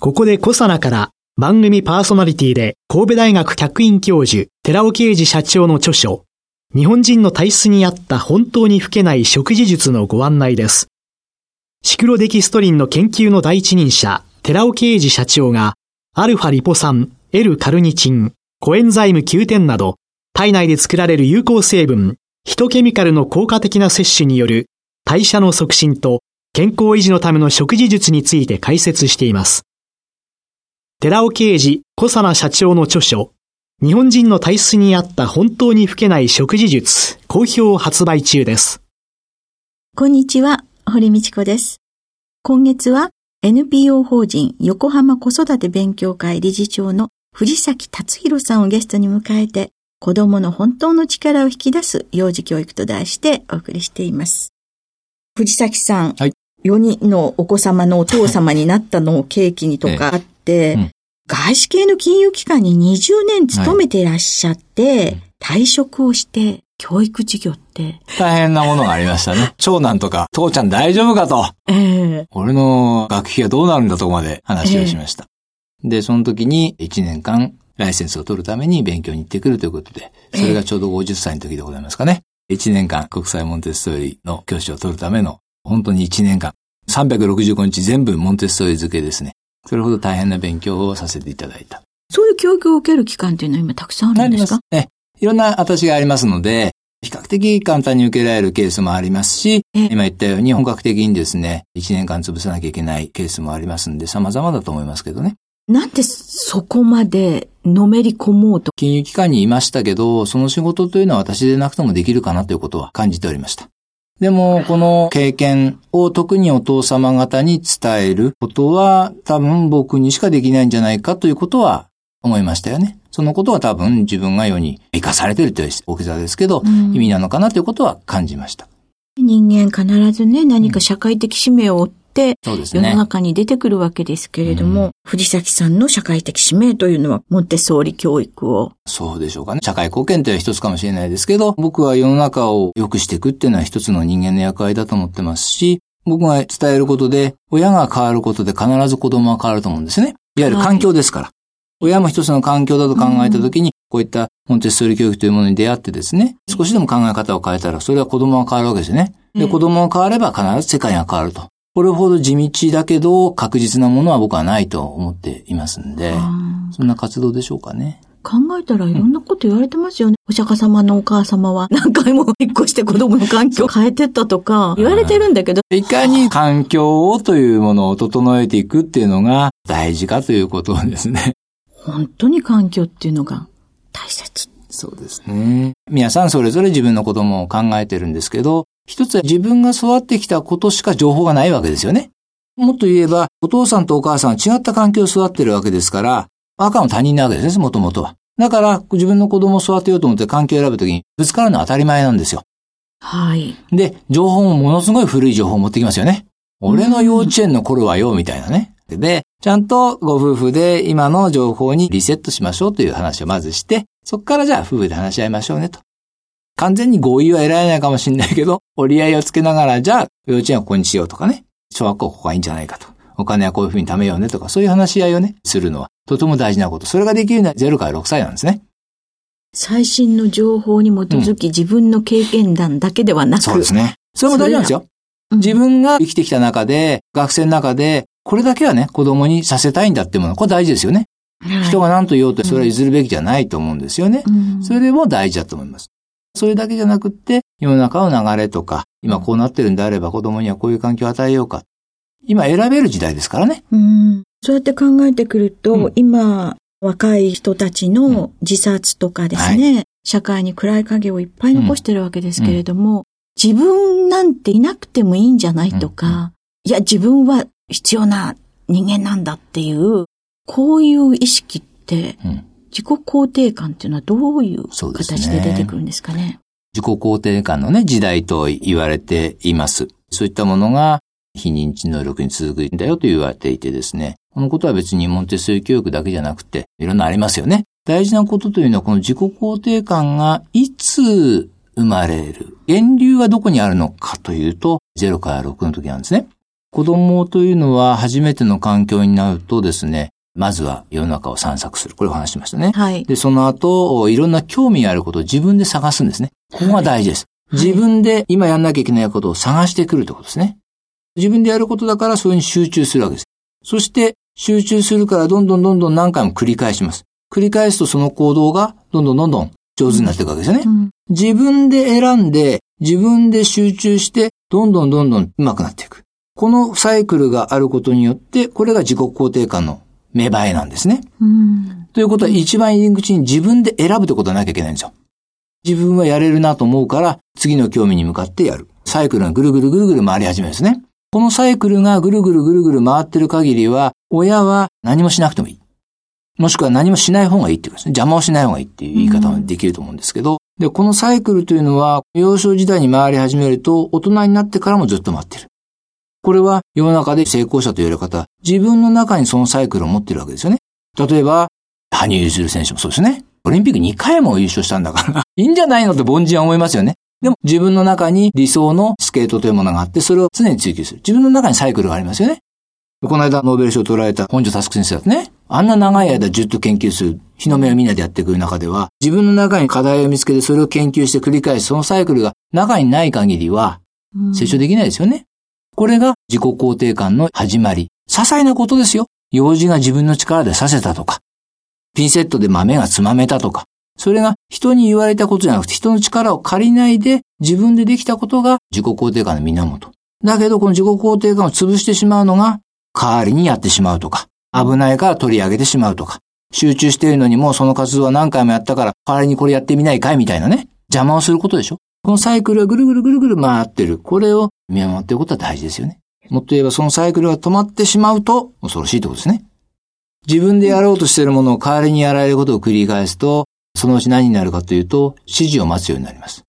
ここでコサナから番組パーソナリティで神戸大学客員教授寺尾啓二社長の著書日本人の体質に合った本当に老けない食事術のご案内ですシクロデキストリンの研究の第一人者寺尾啓二社長がアルファリポ酸、L カルニチン、コエンザイム Q10 など体内で作られる有効成分ヒトケミカルの効果的な摂取による代謝の促進と健康維持のための食事術について解説しています。寺尾啓治小佐奈社長の著書、日本人の体質に合った本当に老けない食事術、好評発売中です。こんにちは、堀道子です。今月は NPO 法人横浜子育て勉強会理事長の藤崎達弘さんをゲストに迎えて、子供の本当の力を引き出す幼児教育と題してお送りしています。藤崎さん、はい、4人のお子様のお父様になったのを契機にとかあって、うん、外資系の金融機関に20年勤めていらっしゃって、はい、退職をして教育事業って。大変なものがありましたね。長男とか、父ちゃん大丈夫かと。ええー、俺の学費はどうなるんだとこまで話をしました。えー、で、その時に1年間ライセンスを取るために勉強に行ってくるということで、それがちょうど50歳の時でございますかね。1年間国際モンテッソーリの教師を取るための、本当に1年間、365日全部モンテッソーリ付けですね。それほど大変な勉強をさせていただいた。そういう教育を受ける期間っていうのは今たくさんあるんですか？あります。いろんな形がありますので、比較的簡単に受けられるケースもありますし、今言ったように本格的にですね、1年間潰さなきゃいけないケースもありますんで、様々だと思いますけどね。なんでそこまでのめり込もうと。金融機関にいましたけど、その仕事というのは私でなくてもできるかなということは感じておりました。でも、この経験を特にお父様方に伝えることは多分僕にしかできないんじゃないかということは思いましたよね。そのことは多分自分が世に生かされてるという大きさですけど、うん、意味なのかなということは感じました。人間必ずね、何か社会的使命を負っ。世の中に出てくるわけですけれども、うん、藤崎さんの社会的使命というのは、モンテソーリ教育を。そうでしょうかね。社会貢献というのは一つかもしれないですけど、僕は世の中を良くしていくっていうのは一つの人間の役割だと思ってますし、僕が伝えることで、親が変わることで必ず子供は変わると思うんですね。いわゆる環境ですから。はい、親も一つの環境だと考えたときに、こういったモンテッソーリ教育というものに出会ってですね、少しでも考え方を変えたら、それは子供が変わるわけですよね。で、子供が変われば必ず世界が変わると。これほど地道だけど確実なものは僕はないと思っていますんで、そんな活動でしょうかね。考えたらいろんなこと言われてますよね。うん、お釈迦様のお母様は 何回も引っ越して子供の環境を変えてったとか言われてるんだけど。いかに環境をというものを整えていくっていうのが大事かということですね。本当に環境っていうのが大切。そうですね。皆さんそれぞれ自分の子供を考えてるんですけど、一つは自分が育ってきたことしか情報がないわけですよね。もっと言えば、お父さんとお母さんは違った環境を育ってるわけですから、赤の他人なわけですね、もともとは。だから、自分の子供を育てようと思って環境を選ぶときに、ぶつかるのは当たり前なんですよ。はい。で、情報もものすごい古い情報を持ってきますよね。俺の幼稚園の頃はよ、みたいなね。で、ちゃんとご夫婦で今の情報にリセットしましょうという話をまずして、そこからじゃあ夫婦で話し合いましょうねと。完全に合意は得られないかもしれないけど、折り合いをつけながら、じゃあ、幼稚園はここにしようとかね、小学校ここがいいんじゃないかと。お金はこういうふうに貯めようねとか、そういう話し合いをね、するのは、とても大事なこと。それができるのは0から6歳なんですね。最新の情報に基づき、自分の経験談だけではなく、そうですね。それも大事なんですよ。自分が生きてきた中で、学生の中で、これだけはね、子供にさせたいんだってもの、これ大事ですよね。人が何と言おうとそれは譲るべきじゃないと思うんですよね。うん、それでも大事だと思います。それだけじゃなくって、世の中の流れとか、今こうなってるんであれば子供にはこういう環境を与えようか。今選べる時代ですからね。うん。そうやって考えてくると、うん、今、若い人たちの自殺とかですね、うんはい、社会に暗い影をいっぱい残してるわけですけれども、うん、自分なんていなくてもいいんじゃないとか、いや、自分は必要な人間なんだっていうこういう意識って、うん自己肯定感っていうのはどういう形で出てくるんですかね？自己肯定感のね、時代と言われています。そういったものが非認知能力に続くんだよと言われていてですね。このことは別にモンテッソーリ教育だけじゃなくて、いろんなありますよね。大事なことというのは、この自己肯定感がいつ生まれる。源流はどこにあるのかというと、0から6の時なんですね。子供というのは初めての環境になるとですね、まずは世の中を散策する。これを話しましたね。はい。で、その後、いろんな興味あることを自分で探すんですね。ここが大事です。い自分で今やんなきゃいけないことを探してくるってことですね。自分でやることだからそれに集中するわけです。そして、集中するからどんどんどんどん何回も繰り返します。繰り返すとその行動がどんどんどんどん上手になっていくわけですよね。うん自分で選んで、自分で集中して、どんどんどんどん上手くなっていく。このサイクルがあることによって、これが自己肯定感の芽生えなんですね。うんということは一番入り口に自分で選ぶってことはなきゃいけないんですよ。自分はやれるなと思うから、次の興味に向かってやる。サイクルがぐるぐるぐるぐる回り始めるんですね。このサイクルがぐるぐるぐるぐる回ってる限りは、親は何もしなくてもいい。もしくは何もしない方がいいっていうことですね。邪魔をしない方がいいっていう言い方もできると思うんですけど、で、このサイクルというのは、幼少時代に回り始めると、大人になってからもずっと回ってる。これは世の中で成功者と言われる方、自分の中にそのサイクルを持ってるわけですよね。例えば、羽生結弦選手もそうですね。オリンピック2回も優勝したんだから、いいんじゃないのって凡人は思いますよね。でも自分の中に理想のスケートというものがあって、それを常に追求する。自分の中にサイクルがありますよね。この間ノーベル賞を取られた本庄佑先生だってね、あんな長い間ずっと研究する、日の目をみんなでやってくる中では、自分の中に課題を見つけてそれを研究して繰り返し、そのサイクルが中にない限りは、うん成長できないですよね。これが自己肯定感の始まり。些細なことですよ。用事が自分の力でさせたとか、ピンセットで豆がつまめたとか、それが人に言われたことじゃなくて人の力を借りないで自分でできたことが自己肯定感の源。だけどこの自己肯定感を潰してしまうのが代わりにやってしまうとか、危ないから取り上げてしまうとか、集中しているのにもうその活動は何回もやったから代わりにこれやってみないかいみたいなね。邪魔をすることでしょこのサイクルがぐるぐるぐるぐる回ってる。これを見守っていくことは大事ですよね。もっと言えばそのサイクルが止まってしまうと恐ろしいってことですね。自分でやろうとしているものを代わりにやられることを繰り返すと、そのうち何になるかというと、指示を待つようになります。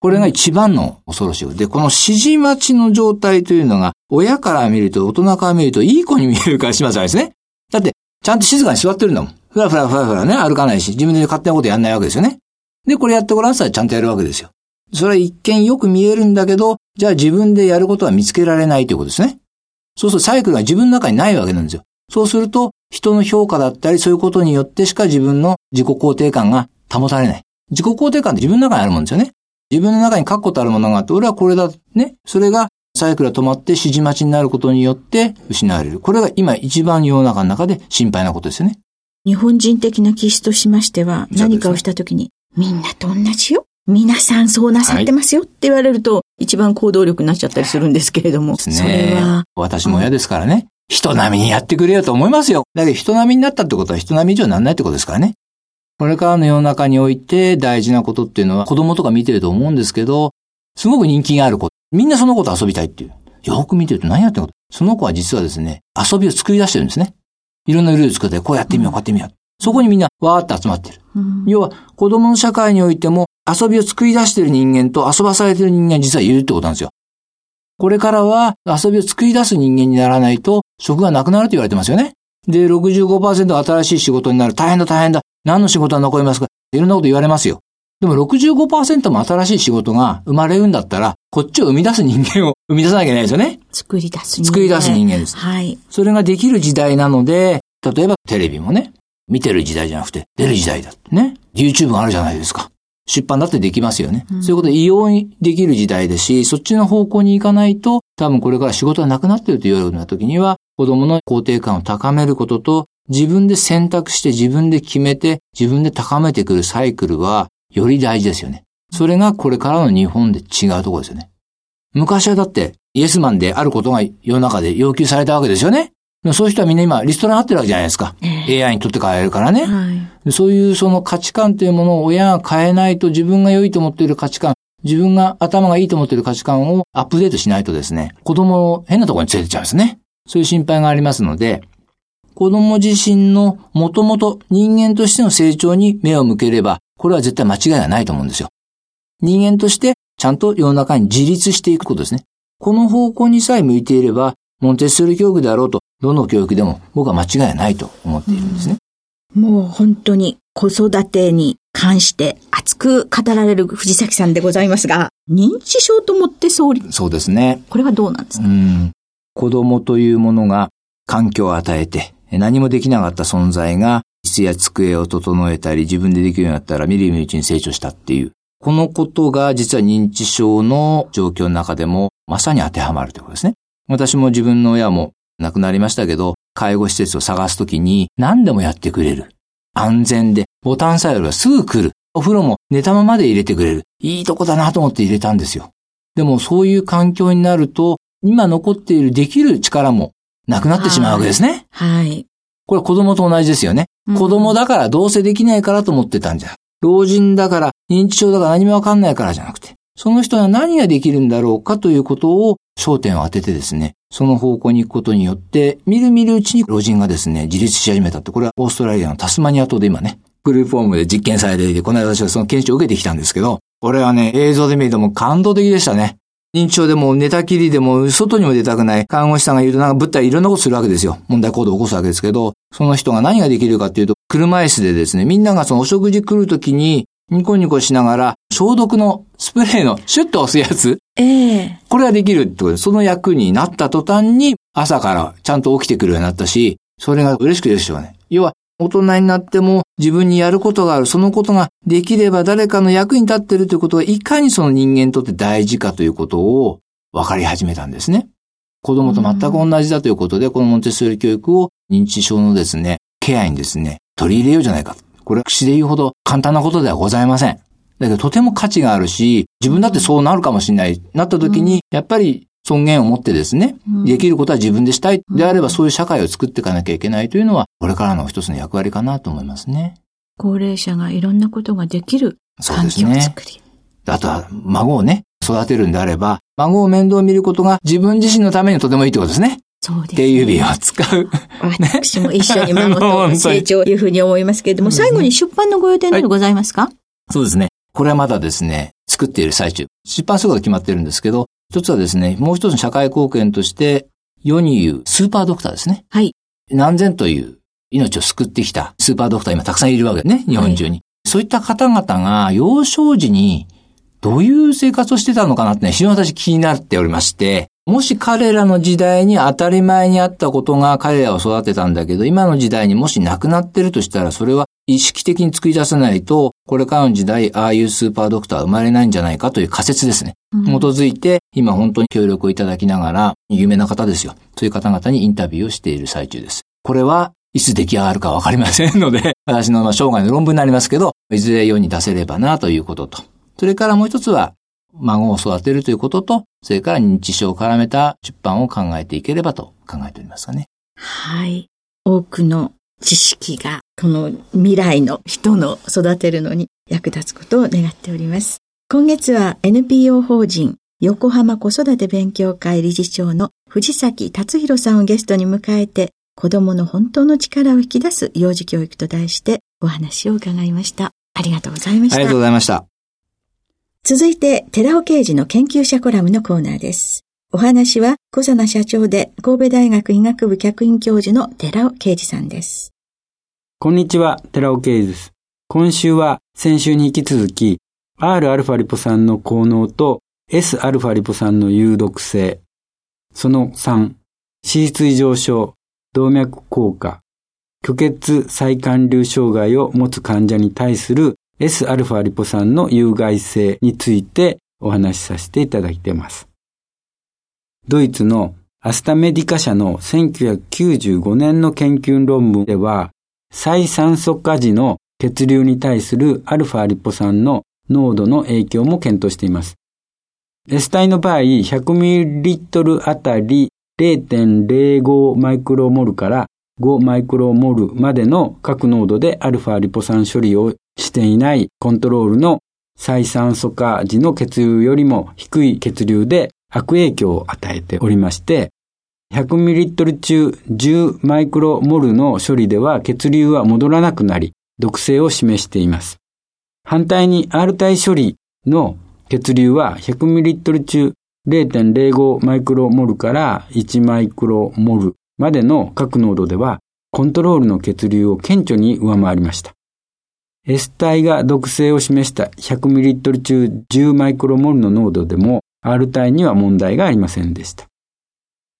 これが一番の恐ろしいことで、この指示待ちの状態というのが、親から見ると、大人から見ると、いい子に見えるからしますですね。だって、ちゃんと静かに座ってるんだもん。ふらふらふらふらね、歩かないし、自分で勝手なことやんないわけですよね。で、これやってごらんさらちゃんとやるわけですよ。それは一見よく見えるんだけど、じゃあ自分でやることは見つけられないということですね。そうするとサイクルが自分の中にないわけなんですよ。そうすると、人の評価だったり、そういうことによってしか自分の自己肯定感が保たれない。自己肯定感って自分の中にあるもんですよね。自分の中に確固たるものがあって、俺はこれだ、ね。それがサイクルが止まって指示待ちになることによって失われる。これが今一番世の中の中で心配なことですよね。日本人的な気質としましては、何かをしたときに、みんなと同じよ。皆さんそうなさってますよって言われると、一番行動力になっちゃったりするんですけれども、それは、私も親ですからね。人並みにやってくれよと思いますよ。だけど人並みになったってことは人並み以上にならないってことですからね。これからの世の中において大事なことっていうのは子供とか見てると思うんですけど、すごく人気がある子。みんなその子と遊びたいっていう。よく見てると何やってるのその子は実はですね、遊びを作り出してるんですね。いろんなルール作って、こうやってみよう、こうやってみよう。そこにみんなわーって集まってる。うん要は、子供の社会においても遊びを作り出している人間と遊ばされている人間が実はいるってことなんですよ。これからは遊びを作り出す人間にならないと職がなくなると言われてますよね。で、65%が新しい仕事になる。大変だ大変だ。何の仕事が残りますか？いろんなこと言われますよ。でも65%も新しい仕事が生まれるんだったら、こっちを生み出す人間を 生み出さなきゃいけないですよね。作り出す人間。作り出す人間です。はい。それができる時代なので、例えばテレビもね、見てる時代じゃなくて出る時代だ。ね。YouTube があるじゃないですか。出版だってできますよね。うんそういうことで異様にできる時代ですし、そっちの方向に行かないと、多分これから仕事がなくなってるというような時には、子供の肯定感を高めることと、自分で選択して自分で決めて、自分で高めてくるサイクルは、より大事ですよね。それがこれからの日本で違うところですよね。昔はだって、イエスマンであることが世の中で要求されたわけですよね。そういう人はみんな今、リストラになってるわけじゃないですか。ええ AI に取って変えるからね。はい。でそういうその価値観というものを親が変えないと自分が良いと思っている価値観、自分が頭がいいと思っている価値観をアップデートしないとですね、子供を変なところに連れてっちゃうんですね。そういう心配がありますので、子供自身のもともと人間としての成長に目を向ければ、これは絶対間違いがないと思うんですよ。人間としてちゃんと世の中に自立していくことですね。この方向にさえ向いていれば、モンテッソーリ教育であろうと、どの教育でも僕は間違いないと思っているんですね。もう本当に子育てに関して熱く語られる藤崎さんでございますが、認知症とモンテッソーリ。そうですね。これはどうなんですか？うん子供というものが環境を与えて、何もできなかった存在が、椅子や机を整えたり、自分でできるようになったら、見る見るうちに成長したっていう。このことが実は認知症の状況の中でも、まさに当てはまるということですね。私も自分の親も亡くなりましたけど、介護施設を探すときに何でもやってくれる。安全で、ボタンさえあればすぐ来る。お風呂も寝たままで入れてくれる。いいとこだなと思って入れたんですよ。でもそういう環境になると、今残っているできる力もなくなってしまうわけですね。はい。これ子供と同じですよね。うん子供だからどうせできないからと思ってたんじゃ。老人だから認知症だから何もわかんないからじゃなくて、その人は何ができるんだろうかということを焦点を当ててですね、その方向に行くことによって、みるみるうちに老人がですね、自立し始めたって、これはオーストラリアのタスマニア島で今ね、グループホームで実験されていて、この間私はその研修を受けてきたんですけど、これはね、映像で見るともう感動的でしたね。認知症でも寝たきりでも外にも出たくない看護師さんが言うとなんかぶったりいろんなことするわけですよ。問題行動を起こすわけですけど、その人が何ができるかっていうと、車椅子でですね、みんながそのお食事来るときにニコニコしながら消毒のスプレーのシュッと押すやつ、ええこれができるってことで、その役になった途端に朝からちゃんと起きてくるようになったし、それが嬉しくてでしょうね。要は、大人になっても自分にやることがある、そのことができれば誰かの役に立っているということがいかにその人間にとって大事かということを分かり始めたんですね。子供と全く同じだということで、このモンテッソーリ教育を認知症のですね、ケアにですね、取り入れようじゃないか。これは口で言うほど簡単なことではございません。だけどとても価値があるし、自分だってそうなるかもしれない。なった時に、やっぱり尊厳を持ってですね、うんできることは自分でしたい。であればそういう社会を作っていかなきゃいけないというのは、これからの一つの役割かなと思いますね。高齢者がいろんなことができるそう環境をですね。作り。あとは、孫をね、育てるんであれば、孫を面倒見ることが自分自身のためにとてもいいってことですね。そうです、手指を使う。私も一緒に孫と成長というふうに思いますけれども、最後に出版のご予定などございますか、そうですね。これはまだですね、作っている最中。出版することが決まってるんですけど、一つはですね、もう一つの社会貢献として、世に言うスーパードクターですね。はい。何千という命を救ってきたスーパードクター今たくさんいるわけね、日本中に。そういった方々が幼少時にどういう生活をしてたのかなってね、非常に私気になっておりまして、もし彼らの時代に当たり前にあったことが彼らを育てたんだけど、今の時代にもしなくなってるとしたら、それは意識的に作り出さないと、これからの時代、ああいうスーパードクターは生まれないんじゃないかという仮説ですね。うん基づいて、今本当に協力をいただきながら、有名な方ですよ。そういう方々にインタビューをしている最中です。これはいつ出来上がるかわかりませんので、私のまあ生涯の論文になりますけど、いずれ世に出せればなということと、それからもう一つは、孫を育てるということと、それから認知症を絡めた出版を考えていければと考えておりますかね。はい。多くの知識が、この未来の人の育てるのに役立つことを願っております。今月は NPO 法人横浜子育て勉強会理事長の藤崎達弘さんをゲストに迎えて、子供の本当の力を引き出す幼児教育と題してお話を伺いました。ありがとうございました。ありがとうございました。続いて、寺尾刑事の研究者コラムのコーナーです。お話は、小佐奈社長で神戸大学医学部客員教授の寺尾啓二さんです。こんにちは、寺尾圭です。今週は先週に引き続き、Rα リポ酸の効能と Sα リポ酸の有毒性、その3、脂質異常症、動脈硬化、虚血再管流障害を持つ患者に対する Sα リポ酸の有害性についてお話しさせていただいています。ドイツのアスタメディカ社の1995年の研究論文では、再酸素化時の血流に対するアルファリポ酸の濃度の影響も検討しています。S 体の場合、100ml あたり0.05マイクロモルから5マイクロモルまでの各濃度でアルファリポ酸処理をしていないコントロールの再酸素化時の血流よりも低い血流で悪影響を与えておりまして、100ml 中10マイクロモルの処理では血流は戻らなくなり、毒性を示しています。反対に R 体処理の血流は 100ml 中0.05マイクロモルから1マイクロモルまでの各濃度ではコントロールの血流を顕著に上回りました。S 体が毒性を示した 100ml 中10マイクロモルの濃度でも R 体には問題がありませんでした。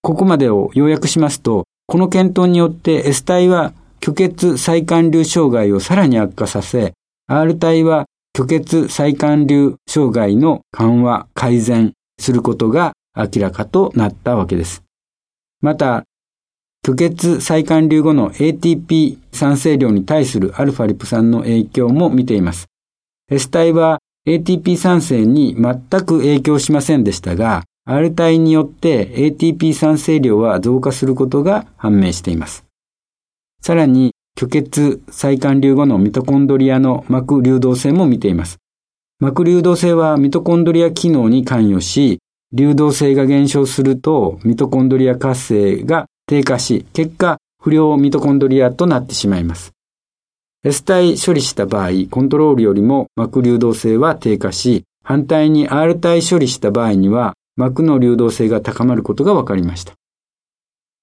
ここまでを要約しますと、この検討によって S 体は虚血再管流障害をさらに悪化させ、R 体は虚血再管流障害の緩和、改善することが明らかとなったわけです。また、虚血再管流後の ATP 酸性量に対するアルファリポ酸の影響も見ています。S 体は ATP 酸性に全く影響しませんでしたが、R 体によって ATP 酸性量は増加することが判明しています。さらに、虚血再管流後のミトコンドリアの膜流動性も見ています。膜流動性はミトコンドリア機能に関与し、流動性が減少するとミトコンドリア活性が低下し、結果不良ミトコンドリアとなってしまいます。S 体処理した場合、コントロールよりも膜流動性は低下し、反対に R 体処理した場合には膜の流動性が高まることが分かりました。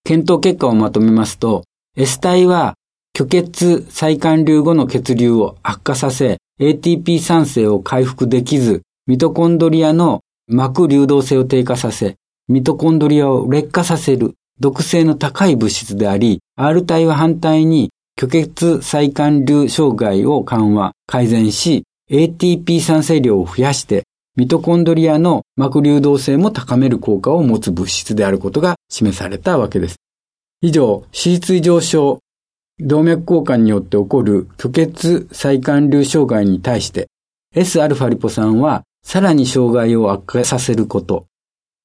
検討結果をまとめますと、S 体は虚血再管流後の血流を悪化させ、ATP 酸性を回復できず、ミトコンドリアの膜流動性を低下させ、ミトコンドリアを劣化させる毒性の高い物質であり、R 体は反対に虚血再管流障害を緩和、改善し、ATP 酸性量を増やして、ミトコンドリアの膜流動性も高める効果を持つ物質であることが示されたわけです。以上、脂質異常症、動脈交換によって起こる虚血再管流障害に対して Sα リポ酸はさらに障害を悪化させること。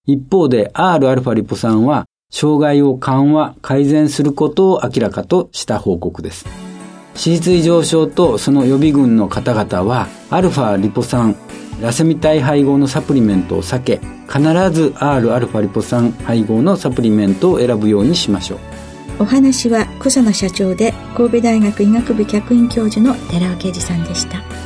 一方で Rα リポ酸は障害を緩和、改善することを明らかとした報告です。脂質異常症とその予備軍の方々は、アルファリポ酸、ラセミ体配合のサプリメントを避け、必ず Rα リポ酸配合のサプリメントを選ぶようにしましょう。お話は小佐野社長で神戸大学医学部客員教授の寺尾啓二さんでした。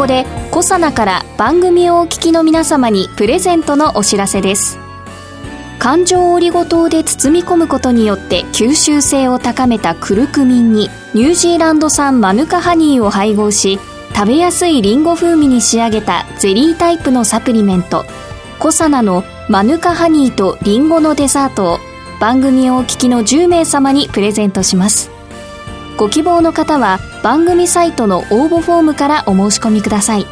こでコサナから番組をお聞きの皆様にプレゼントのお知らせです。環状オリゴ糖で包み込むことによって吸収性を高めたクルクミンにニュージーランド産マヌカハニーを配合し食べやすいリンゴ風味に仕上げたゼリータイプのサプリメントコサナのマヌカハニーとリンゴのデザートを番組をお聞きの10名様にプレゼントします。ご希望の方は番組サイトの応募フォームからお申し込みください。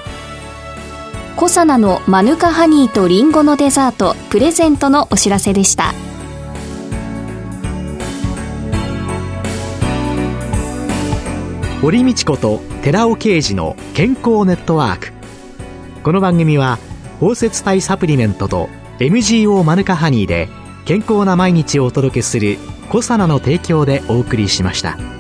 コサナのマヌカハニーとリンゴのデザートプレゼントのお知らせでした。堀道子と寺尾啓二の健康ネットワーク。この番組は包摂体サプリメントと MGO マヌカハニーで健康な毎日をお届けするコサナの提供でお送りしました。